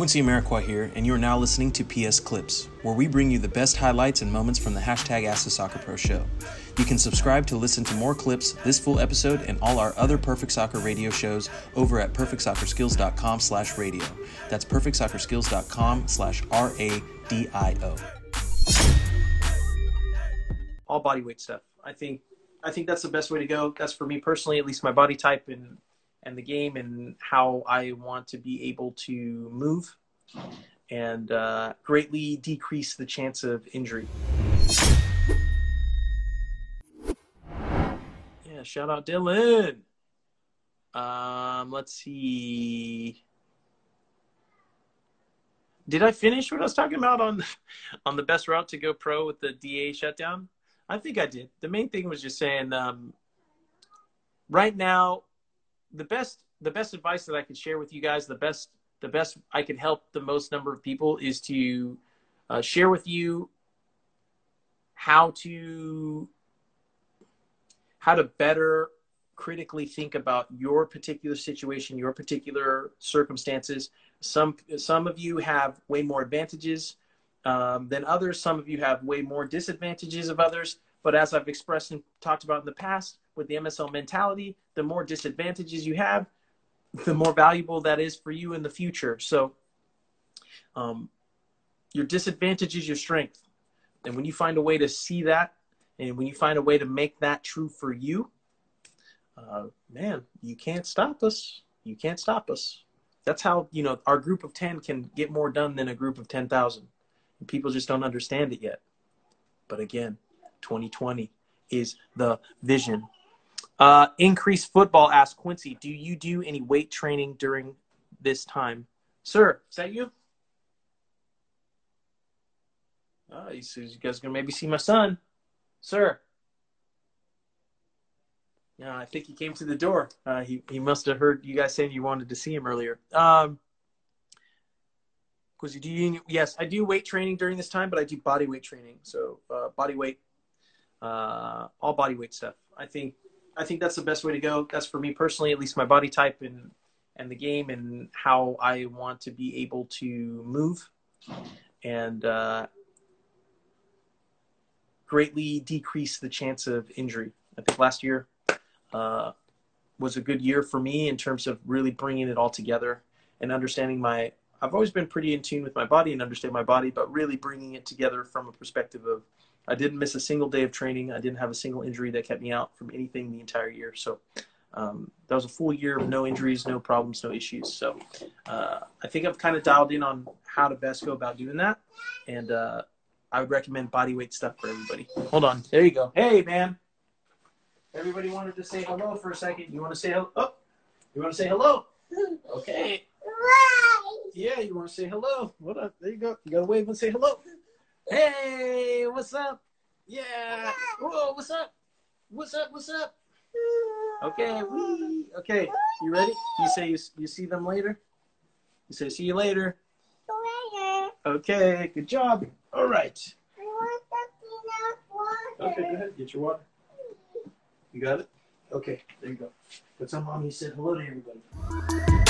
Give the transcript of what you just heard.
Quincy Amarikwa here, and you are now listening to PS Clips, where we bring you the best highlights and moments from the hashtag Ask the Soccer Pro show. You can subscribe to listen to more clips, this full episode, and all our other Perfect Soccer radio shows over at perfectsoccerskills.com slash radio. That's perfectsoccerskills.com slash R-A-D-I-O. All body weight stuff. I think I think that's the best way to go. That's for me personally, at least my body type and and the game and how I want to be able to move and uh, greatly decrease the chance of injury. Yeah, shout out Dylan. Um, let's see. Did I finish what I was talking about on on the best route to go pro with the DA shutdown? I think I did. The main thing was just saying um, right now the best the best advice that I could share with you guys, the best the best I could help the most number of people is to uh, share with you how to how to better critically think about your particular situation, your particular circumstances. Some some of you have way more advantages um, than others. Some of you have way more disadvantages of others. But as I've expressed and talked about in the past, with the MSL mentality, the more disadvantages you have, the more valuable that is for you in the future. So, um, your disadvantage is your strength. And when you find a way to see that, and when you find a way to make that true for you, uh, man, you can't stop us. You can't stop us. That's how, you know, our group of 10 can get more done than a group of 10,000. People just don't understand it yet. But again, 2020 is the vision. Uh, increase football asks Quincy, do you do any weight training during this time? Sir, is that you? Oh, he says you guys gonna maybe see my son. Sir. Yeah, I think he came to the door. Uh, he he must have heard you guys saying you wanted to see him earlier. Um, Quincy, do you? Yes, I do weight training during this time, but I do body weight training. So uh, body weight, uh, all body weight stuff. I think I think that's the best way to go. That's for me personally, at least my body type and and the game and how I want to be able to move and uh, greatly decrease the chance of injury. I think last year uh, was a good year for me in terms of really bringing it all together and understanding my. I've always been pretty in tune with my body and understand my body, but really bringing it together from a perspective of I didn't miss a single day of training. I didn't have a single injury that kept me out from anything the entire year. So um, that was a full year of no injuries, no problems, no issues. So uh, I think I've kind of dialed in on how to best go about doing that. And uh, I would recommend body weight stuff for everybody. Hold on. There you go. Hey, man. Everybody wanted to say hello for a second. You want to say hello? Oh, you want to say hello? Okay. Yeah, you want to say hello? What up? There you go. You got to wave and say hello. Hey, what's up? Yeah. Whoa, what's up? What's up? What's up? Okay, wee. Okay, you ready? You say you, you see them later? You say see you later. Later. Okay, good job. All right. I want the peanut water. Okay, go ahead. Get your water. You got it? Okay, there you go. But mom you said hello to everybody.